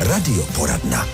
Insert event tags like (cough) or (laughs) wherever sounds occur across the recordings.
Radioporadna.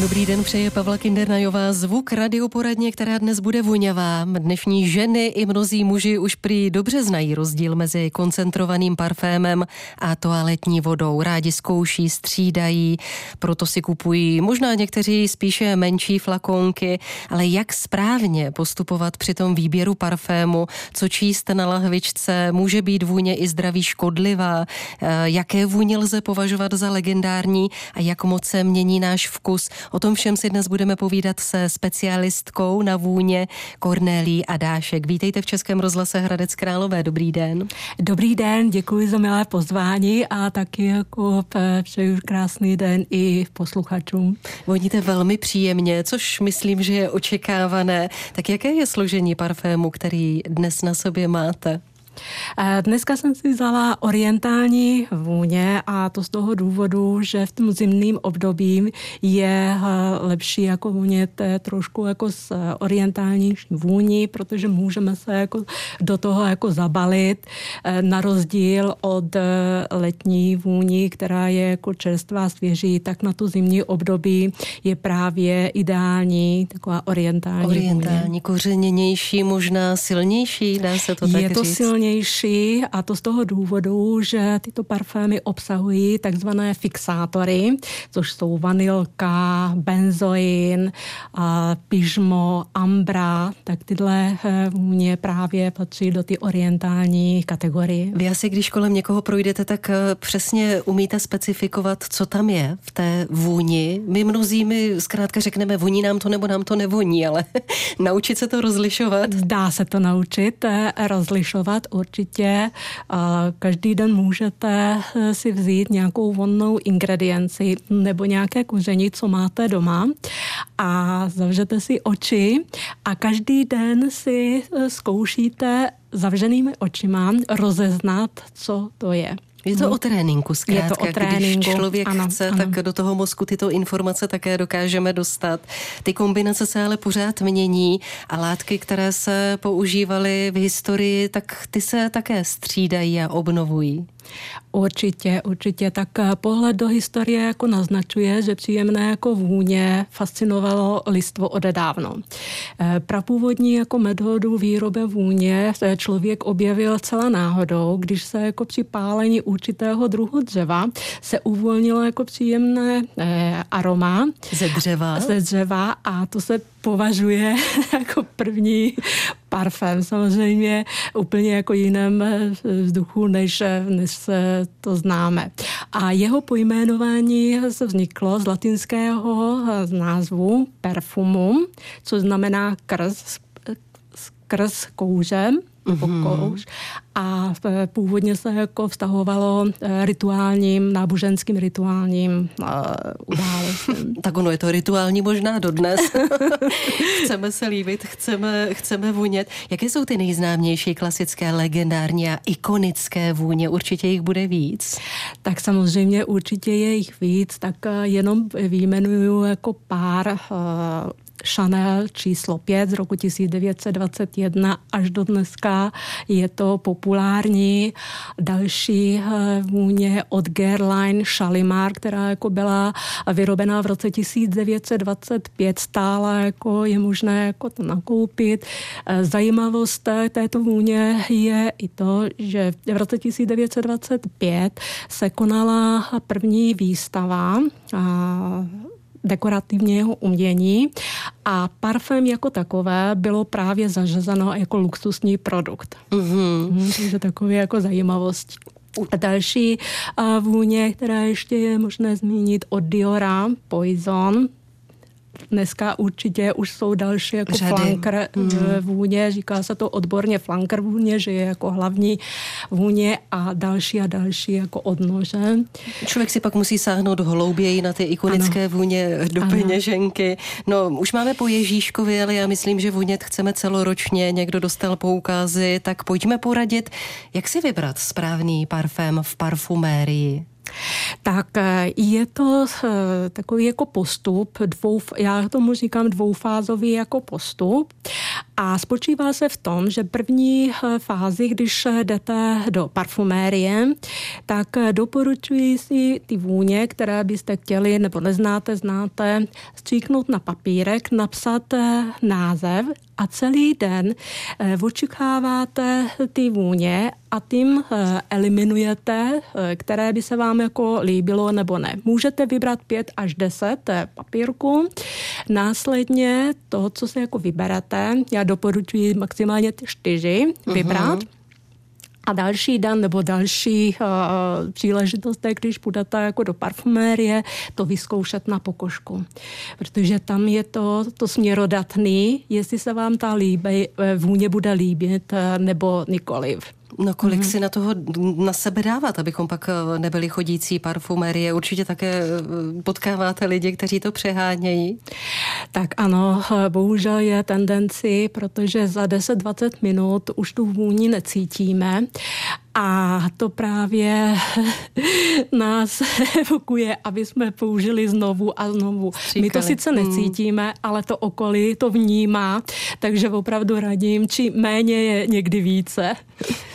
Dobrý den, přeje Pavla Kindernajová. Zvuk radioporadně, která dnes bude voňavá. Dnešní ženy i mnozí muži už prý dobře znají rozdíl mezi koncentrovaným parfémem a toaletní vodou. Rádi zkouší, střídají, proto si kupují možná někteří spíše menší flakonky, ale jak správně postupovat při tom výběru parfému, co číst na lahvičce, může být vůně i zdraví škodlivá, eh, jaké vůně lze považovat za legendární a jak moc se mění náš vkus. O tom všem si dnes budeme povídat se specialistkou na vůně Kornélí Adášek. Vítejte v Českém rozhlase Hradec Králové. Dobrý den. Dobrý den, děkuji za milé pozvání a taky jako přeju krásný den i posluchačům. Voníte velmi příjemně, což myslím, že je očekávané. Tak jaké je složení parfému, který dnes na sobě máte? Dneska jsem si vzala orientální vůně a to z toho důvodu, že v tom zimným období je eh, lepší jako vůně trošku jako s orientální vůní, protože můžeme se jako do toho jako zabalit eh, na rozdíl od eh, letní vůni, která je jako čerstvá svěží, tak na tu zimní období je právě ideální taková orientální Orientální, vůně. kořeněnější, možná silnější, dá se to tak Je to říct? silnější levnější a to z toho důvodu, že tyto parfémy obsahují takzvané fixátory, což jsou vanilka, benzoin, pyžmo, ambra, tak tyhle eh, vůně právě patří do ty orientální kategorie. Vy asi, když kolem někoho projdete, tak eh, přesně umíte specifikovat, co tam je v té vůni. My mnozí mi zkrátka řekneme, voní nám to nebo nám to nevoní, ale (laughs) naučit se to rozlišovat. Dá se to naučit eh, rozlišovat určitě. Každý den můžete eh, si vzít nějakou vonnou ingredienci nebo nějaké koření, co máte doma a zavřete si oči a každý den si eh, zkoušíte zavřenými očima rozeznat, co to je. Je to o tréninku zkrátka. Je to o tréninku. Když člověk ano, chce, ano. tak do toho mozku tyto informace také dokážeme dostat. Ty kombinace se ale pořád mění a látky, které se používaly v historii, tak ty se také střídají a obnovují. Určitě, určitě. Tak eh, pohled do historie jako naznačuje, že příjemné jako vůně fascinovalo listvo odedávno. Eh, prapůvodní jako metodu výroby vůně člověk objevil celá náhodou, když se jako při pálení určitého druhu dřeva se uvolnilo jako příjemné eh, aroma. Ze dřeva? Ze dřeva a to se považuje (laughs) jako první parfém. Samozřejmě úplně jako jiném vzduchu, než, než se to známe. A jeho pojmenování se vzniklo z latinského názvu perfumum, což znamená krz, krz kouře mm-hmm. a e, původně se jako vztahovalo e, rituálním, náboženským rituálním uh, událostem. (laughs) tak ono je to rituální možná dodnes. (laughs) chceme se líbit, chceme, chceme vůnět. Jaké jsou ty nejznámější klasické, legendární a ikonické vůně? Určitě jich bude víc. Tak samozřejmě určitě je jich víc, tak jenom výjmenuju jako pár Chanel číslo 5 z roku 1921 až do dneska je to populární. Další eh, vůně od Guerlain Shalimar, která jako byla vyrobená v roce 1925, stála jako je možné jako to nakoupit. Eh, zajímavost této vůně je i to, že v roce 1925 se konala první výstava dekorativního umění a parfém jako takové bylo právě zařazeno jako luxusní produkt. Mm-hmm. Takže takové jako zajímavost. A další uh, vůně, která ještě je možné zmínit od Diora, Poison, Dneska určitě už jsou další jako Řady. flanker mm. vůně, říká se to odborně flanker vůně, že je jako hlavní vůně a další a další jako odnože. Člověk si pak musí sáhnout hlouběji na ty ikonické ano. vůně do ano. peněženky. No, už máme po Ježíškovi, ale já myslím, že vůnět chceme celoročně. Někdo dostal poukázy, tak pojďme poradit, jak si vybrat správný parfém v parfumérii. Tak je to takový jako postup, dvou, já tomu říkám dvoufázový jako postup a spočívá se v tom, že první fázi, když jdete do parfumérie, tak doporučuji si ty vůně, které byste chtěli nebo neznáte, znáte, stříknout na papírek, napsat název a celý den eh, očekáváte ty vůně a tím eh, eliminujete, eh, které by se vám jako líbilo nebo ne. Můžete vybrat pět až deset papírků. Následně to, co se jako vyberete, já doporučuji maximálně čtyři vybrat. Uh-huh a další den nebo další uh, příležitost, když půjdete jako do parfumérie, to vyzkoušet na pokožku. Protože tam je to, to směrodatný, jestli se vám ta líbe, vůně bude líbit nebo nikoliv. No kolik mm-hmm. si na toho na sebe dávat, abychom pak eh, nebyli chodící parfumerie? Určitě také eh, potkáváte lidi, kteří to přehánějí? Tak ano, eh, bohužel je tendenci, protože za 10-20 minut už tu vůni necítíme a to právě (laughs) nás evokuje, aby jsme použili znovu a znovu. Stříkali. My to sice hmm. necítíme, ale to okolí to vnímá, takže opravdu radím, či méně je někdy více.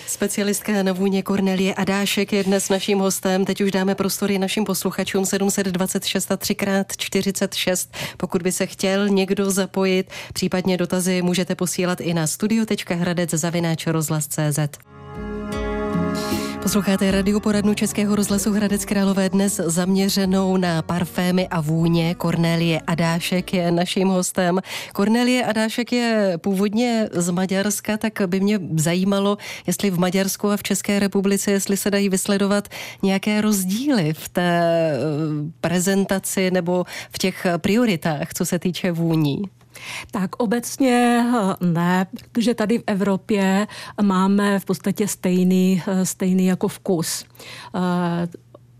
Specialistka na vůně Kornelie Adášek je dnes naším hostem. Teď už dáme prostory našim posluchačům 726 a 3x46. Pokud by se chtěl někdo zapojit, případně dotazy můžete posílat i na studio.hradec zavináč rozhlas.cz. Posloucháte radioporadnu Českého rozhlasu Hradec Králové dnes zaměřenou na parfémy a vůně. Kornélie Adášek je naším hostem. Kornélie Adášek je původně z Maďarska, tak by mě zajímalo, jestli v Maďarsku a v České republice, jestli se dají vysledovat nějaké rozdíly v té eh, prezentaci nebo v těch prioritách, co se týče vůní. Tak obecně eh, ne, protože tady v Evropě máme v podstatě stejný, eh, stejný jako vkus.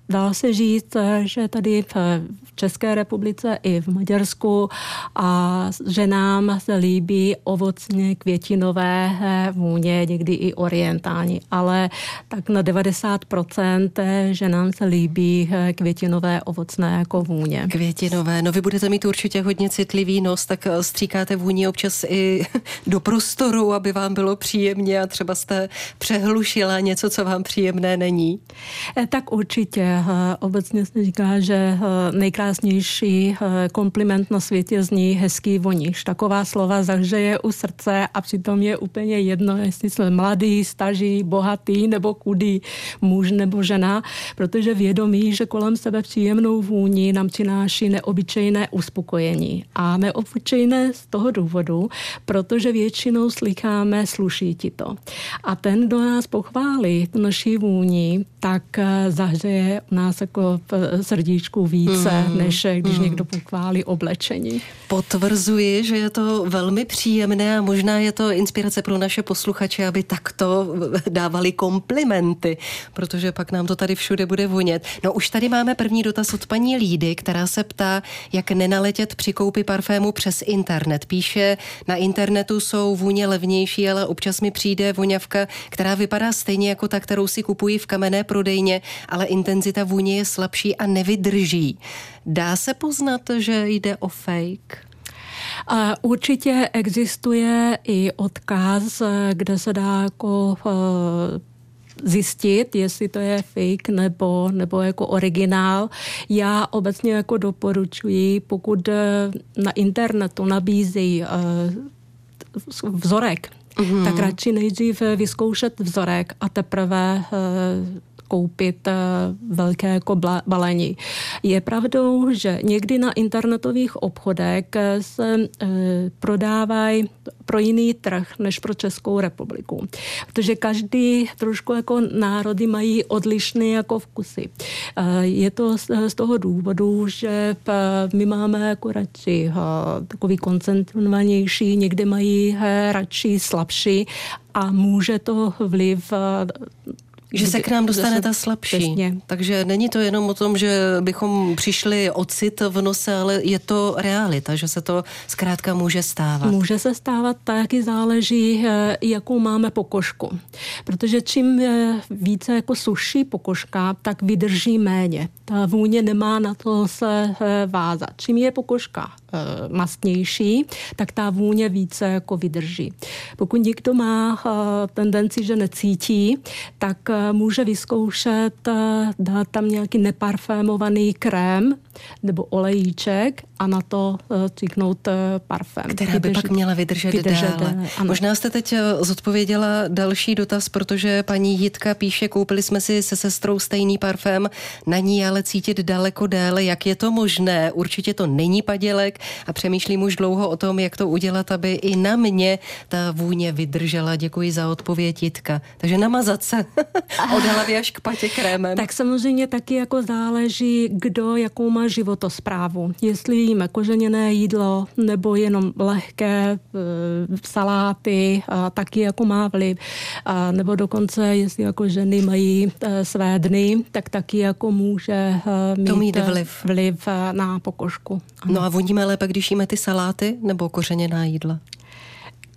Eh, dá se říct, že tady v České republice i v Maďarsku a že nám se líbí ovocně květinové vůně, někdy i orientální, ale tak na 90% že nám se líbí květinové ovocné jako vůně. Květinové, no vy budete mít určitě hodně citlivý nos, tak stříkáte vůni občas i (laughs) do prostoru, aby vám bylo příjemně a třeba jste přehlušila něco, co vám příjemné není. Eh, tak určitě. Obecně se říká, že eh, nejkrásnější eh, kompliment na světě zní hezký voníš. Taková slova zahřeje u srdce a přitom je úplně jedno, jestli jsme mladý, staží, bohatý nebo kudý, muž nebo žena, protože vědomí, že kolem sebe příjemnou vůni nám přináší neobyčejné uspokojení. A neobyčejné z toho důvodu, protože většinou slycháme sluší ti to. A ten, kdo nás pochválí naší vůni, tak eh, zahřeje nás jako v srdíčku více, mm než když mm. někdo pochválí oblečení. Potvrzuji, že je to velmi příjemné a možná je to inspirace pro naše posluchače, aby takto dávali komplimenty, protože pak nám to tady všude bude vonět. No už tady máme první dotaz od paní Lídy, která se ptá, jak nenaletět při koupi parfému přes internet. Píše, na internetu jsou vůně levnější, ale občas mi přijde voňavka, která vypadá stejně jako ta, kterou si kupuji v kamenné prodejně, ale intenzita vůně je slabší a nevydrží. Dá se poznat, že jde o fake? A určitě existuje i odkaz, kde se dá jako eh, zjistit, jestli to je fake nebo, nebo jako originál. Já obecně jako doporučuji, pokud eh, na internetu nabízí eh, vzorek, mm-hmm. tak radši nejdřív vyzkoušet vzorek a teprve koupit eh, velké jako balení. Je pravdou, že někdy na internetových obchodech eh, se eh, prodávají pro jiný trh než pro Českou republiku. Protože každý trošku jako národy mají odlišné jako vkusy. Je to z toho důvodu, že my máme jako radši takový koncentrovanější, někdy mají radši slabší a může to vliv Že se k nám dostane ta slabší. Přesně. Takže není to jenom o tom, že bychom přišli ocit v nose, ale je to realita, že se to zkrátka může stávat. Může se stávat, taky záleží, eh, jakou máme pokožku. Protože čím eh, více jako suší pokožka, tak vydrží méně. Ta vůně nemá na to se eh, vázat. Čím je pokožka mastnější, tak ta vůně více jako vydrží. Pokud někdo má tendenci, že necítí, tak může vyzkoušet dát tam nějaký neparfémovaný krém nebo olejíček a na to cíknout parfém. Která by vydržet, pak měla vydržet, vydržet dále. Ano. Možná jste teď zodpověděla další dotaz, protože paní Jitka píše, koupili jsme si se sestrou stejný parfém, na ní ale cítit daleko déle. Jak je to možné? Určitě to není padělek a přemýšlím už dlouho o tom, jak to udělat, aby i na mě ta vůně vydržela. Děkuji za odpověď Jitka. Takže namazat se (laughs) od hlavy až k patě krémem. Tak samozřejmě taky jako záleží, kdo jakou má životosprávu. Jestli jíme kořeněné jídlo nebo jenom lehké e, saláty, a taky jako má vliv. A nebo dokonce, jestli jako ženy mají e, své dny, tak taky jako může e, mít, to mít vliv. vliv e, na pokožku. No a voníme lépe, když jíme ty saláty nebo kořeněná jídla?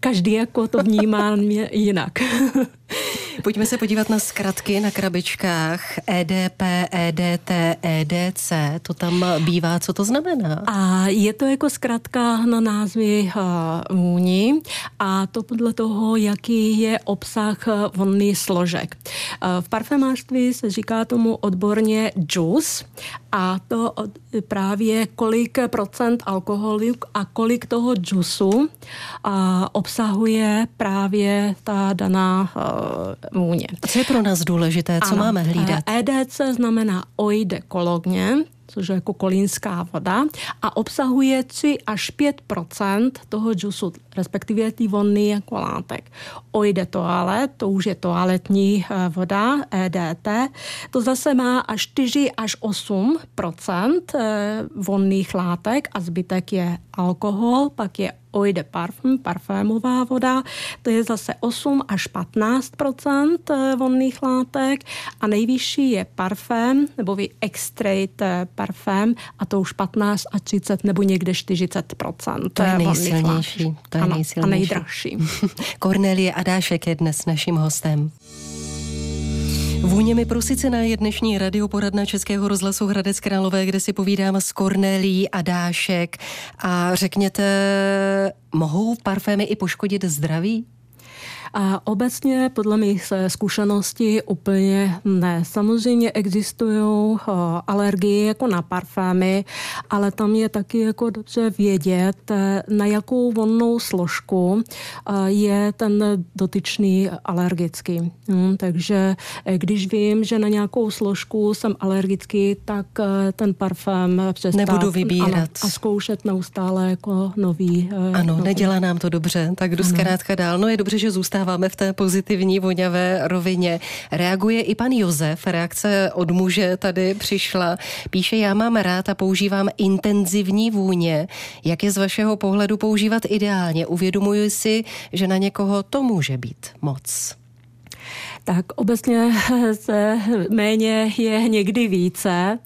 Každý jako to vnímá jinak. (laughs) Pojďme se podívat na zkratky na krabičkách EDP, EDT, EDC. To tam bývá, co to znamená? A je to jako zkratka na názvy uh, vůni a to podle toho, jaký je obsah vonných složek. Uh, v parfumářství se říká tomu odborně juice a to právě kolik procent alkoholu a kolik toho džusu uh, obsahuje právě ta daná uh, vůně. Co je pro nás důležité? Co ano, máme hlídat? EDC znamená oide kologně, což je jako kolínská voda, a obsahuje 3 až 5% toho džusu, respektive ty vonný jako látek. Ojde toalet, to už je toaletní eh, voda, EDT, to zase má až 4 až 8 eh, vonných látek a zbytek je alkohol, pak je eau de parfum, parfémová voda, to je zase 8 až 15 eh, vonných látek a nejvyšší je parfém, nebo vy extrait eh, parfém a to už 15 a 30 nebo někde 40 To je nejsilnější. To je ano, nejsilnější. (laughs) A nejdražší. Kornelie Adášek je dnes naším hostem. Vůněmi prosice je dnešní radioporadna Českého rozhlasu Hradec Králové, kde si povídám s Kornelí a Dášek. A řekněte, mohou parfémy i poškodit zdraví? A obecně podle mých zkušeností úplně ne. Samozřejmě existují eh, alergie jako na parfémy, ale tam je taky jako dobře vědět, eh, na jakou vonnou složku eh, je ten dotyčný alergický. Hmm, takže když vím, že na nějakou složku jsem alergický, tak ten parfém přestat Nebudu vybírat. Ano, a zkoušet neustále jako nový. Ano, nový. nedělá nám to dobře, tak jdu zkrátka dál. No je dobře, že zůstává zůstáváme v té pozitivní voňavé rovině. Reaguje i pan Josef, reakce od muže tady přišla. Píše, já mám rád a používám intenzivní vůně. Jak je z vašeho pohledu používat ideálně? Uvědomuji si, že na někoho to může být moc tak obecně (laughs) se méně je někdy více,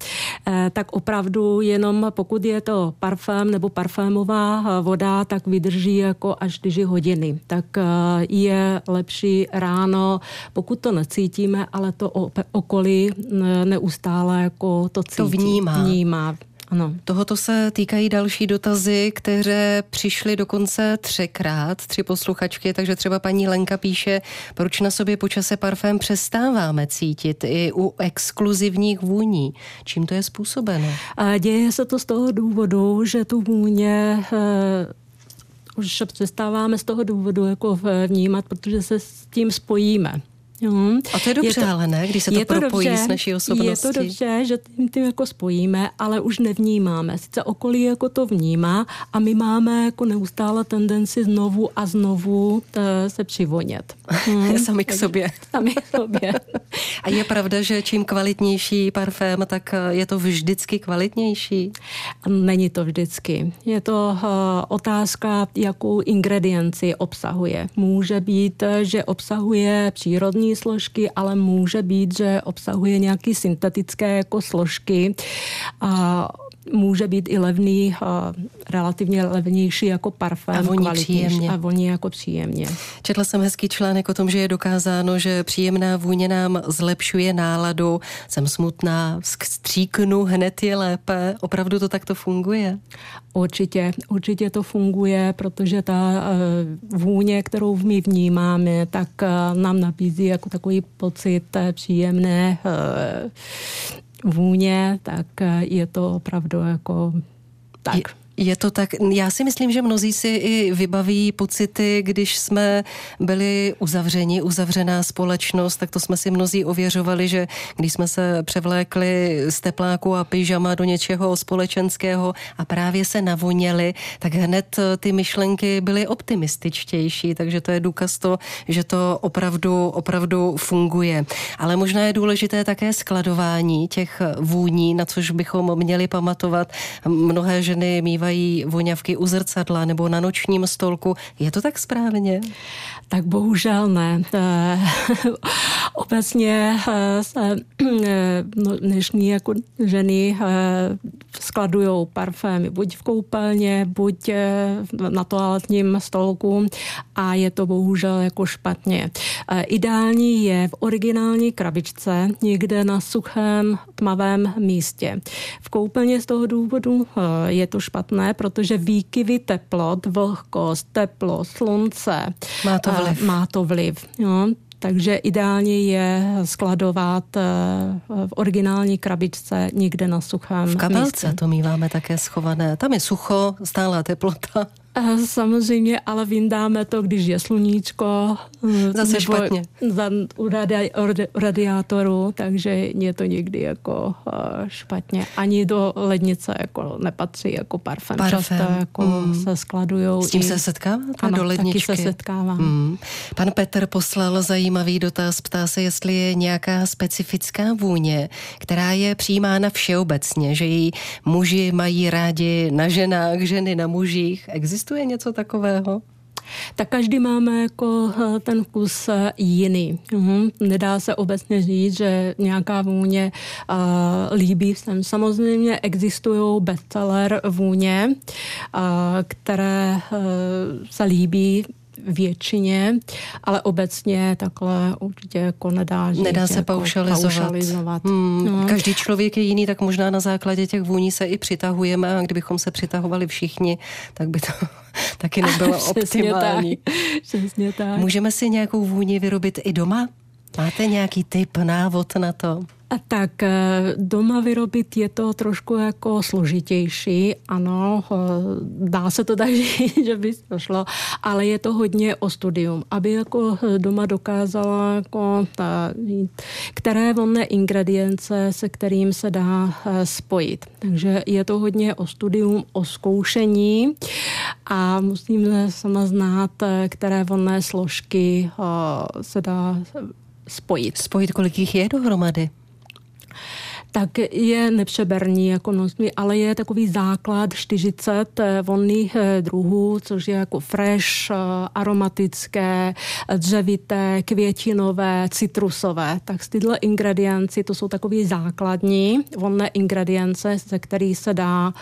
eh, tak opravdu jenom pokud je to parfém nebo parfémová voda, tak vydrží jako až 4 hodiny. Tak eh, je lepší ráno, pokud to necítíme, ale to okolí eh, neustále jako to cítí. To vnímá. vnímá. Ano. Tohoto se týkají další dotazy, které přišly dokonce třikrát, tři posluchačky, takže třeba paní Lenka píše, proč na sobě počase parfém přestáváme cítit i u exkluzivních vůní. Čím to je způsobeno? A děje se to z toho důvodu, že tu vůně e, už přestáváme z toho důvodu jako vnímat, protože se s tím spojíme. Jo. A to je dobře, je to, ale ne, když se to, to propojí dobře, s naší osobností. Je to dobře, že tím, tím jako spojíme, ale už nevnímáme. Sice okolí jako to vnímá a my máme jako neustále tendenci znovu a znovu eh, se přivonět. (laughs) Hmm. sami k sobě. (laughs) Sami k sobě. a je pravda, že čím kvalitnější parfém, tak eh, je to vždycky kvalitnější? Není to vždycky. Je to uh, otázka, jakou ingredienci obsahuje. Může být, že obsahuje přírodní složky, ale může být, že obsahuje nějaké syntetické jako složky. A může být i levný, relativně levnější jako parfém. A voní příjemně. A voní jako příjemně. Četla jsem hezký článek o tom, že je dokázáno, že příjemná vůně nám zlepšuje náladu. Jsem smutná, stříknu, hned je lépe. Opravdu to takto funguje? Určitě, určitě to funguje, protože ta e, vůně, kterou my vnímáme, tak e, nám nabízí jako takový pocit příjemné vůně, tak je to opravdu jako tak. Je, je to tak, já si myslím, že mnozí si i vybaví pocity, když jsme byli uzavřeni, uzavřená společnost, tak to jsme si mnozí ověřovali, že když jsme se převlékli z tepláku a pyžama do něčeho společenského a právě se navoněli, tak hned ty myšlenky byly optimističtější, takže to je důkaz to, že to opravdu, opravdu funguje. Ale možná je důležité také skladování těch vůní, na což bychom měli pamatovat. Mnohé ženy mývají používají voňavky u zrcadla nebo na nočním stolku. Je to tak správně? Tak bohužel ne. Eh, obecně eh, se eh, no, dnešní jako ženy skladují parfémy buď v koupelně, buď na toaletním stolku a je to bohužel jako špatně. Ideální je v originální krabičce někde na suchém tmavém místě. V koupelně z toho důvodu je to špatné, protože výkyvy teplot, vlhkost, teplo, slunce má to vliv. Má to vliv jo. Takže ideálně je skladovat eh, v originální krabičce někde na suchém V kabelce místě. to míváme také schované. Tam je sucho, stálá teplota. Samozřejmě, ale vyndáme to, když je sluníčko. Eh, Zase špatně. Za, u radi, radiátoru, takže je to někdy jako uh, špatně. Ani do lednice jako nepatří jako parfém. parfém. Často jako mm. se skladují. S tím i... se setkáváte ano, do ledničky? taky se setkávám. Mm. Pan Petr poslal zajímavý dotaz. Ptá se, jestli je nějaká specifická vůně, která je přijímána všeobecně, že ji muži mají rádi na ženách, ženy na mužích. Existuje Existuje něco takového? Tak každý máme jako eh, ten vkus eh, jiný. Uhum. Nedá se obecně říct, že nějaká vůně uh, líbí všem. Samozřejmě existují bestseller vůně, uh, které uh, se líbí většině, ale obecně takhle určitě jako nedá Nedá se jako paušalizovat. paušalizovat. Hmm, no. Každý člověk je jiný, tak možná na základě těch vůní se i přitahujeme a kdybychom se přitahovali všichni, tak by to (laughs) taky (laughs) nebylo optimální. Tak. Přesně tak. Můžeme si nějakou vůni vyrobit i doma? Máte nějaký tip, návod na to? Tak eh, doma vyrobit je to trošku jako složitější, ano, eh, dá se to tak (laughs) že by to šlo, ale je to hodně o studium, aby jako eh, doma dokázala jako ta, které vonné ingredience, se kterým se dá spojit. Takže je to hodně o studium, o zkoušení a musím sama znát, které vonné složky se dá spojit. Spojit, kolik jich je dohromady? Tak je nepřeberný jako množství, ale je takový základ 40 eh, volných eh, druhů, což je jako fresh, eh, aromatické, dřevité, květinové, citrusové. Tak tyhle ingredienci, to jsou takový základní volné ingredience, ze kterých se dá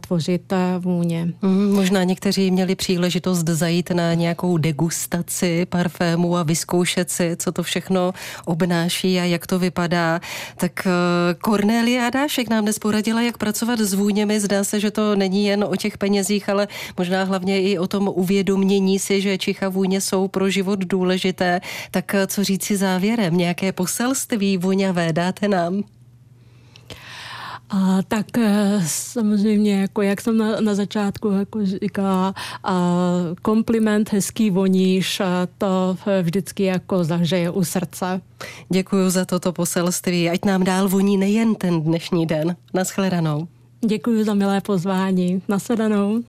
tvořit vůně. Mm, možná někteří měli příležitost zajít na nějakou degustaci parfému a vyzkoušet si, co to všechno obnáší a jak to vypadá. Tak Kornélia Adášek nám dnes poradila, jak pracovat s vůněmi. Zdá se, že to není jen o těch penězích, ale možná hlavně i o tom uvědomění si, že čicha vůně jsou pro život důležité. Tak co říci závěrem? Nějaké poselství voňavé dáte nám? A, tak eh, samozřejmě, jako jak jsem na, na začátku jako říkala, a, kompliment, hezký voníš, a to vždycky jako zahřeje u srdce. Děkuji za toto poselství, ať nám dál voní nejen ten dnešní den. Naschledanou. Děkuji za milé pozvání. Nasledanou.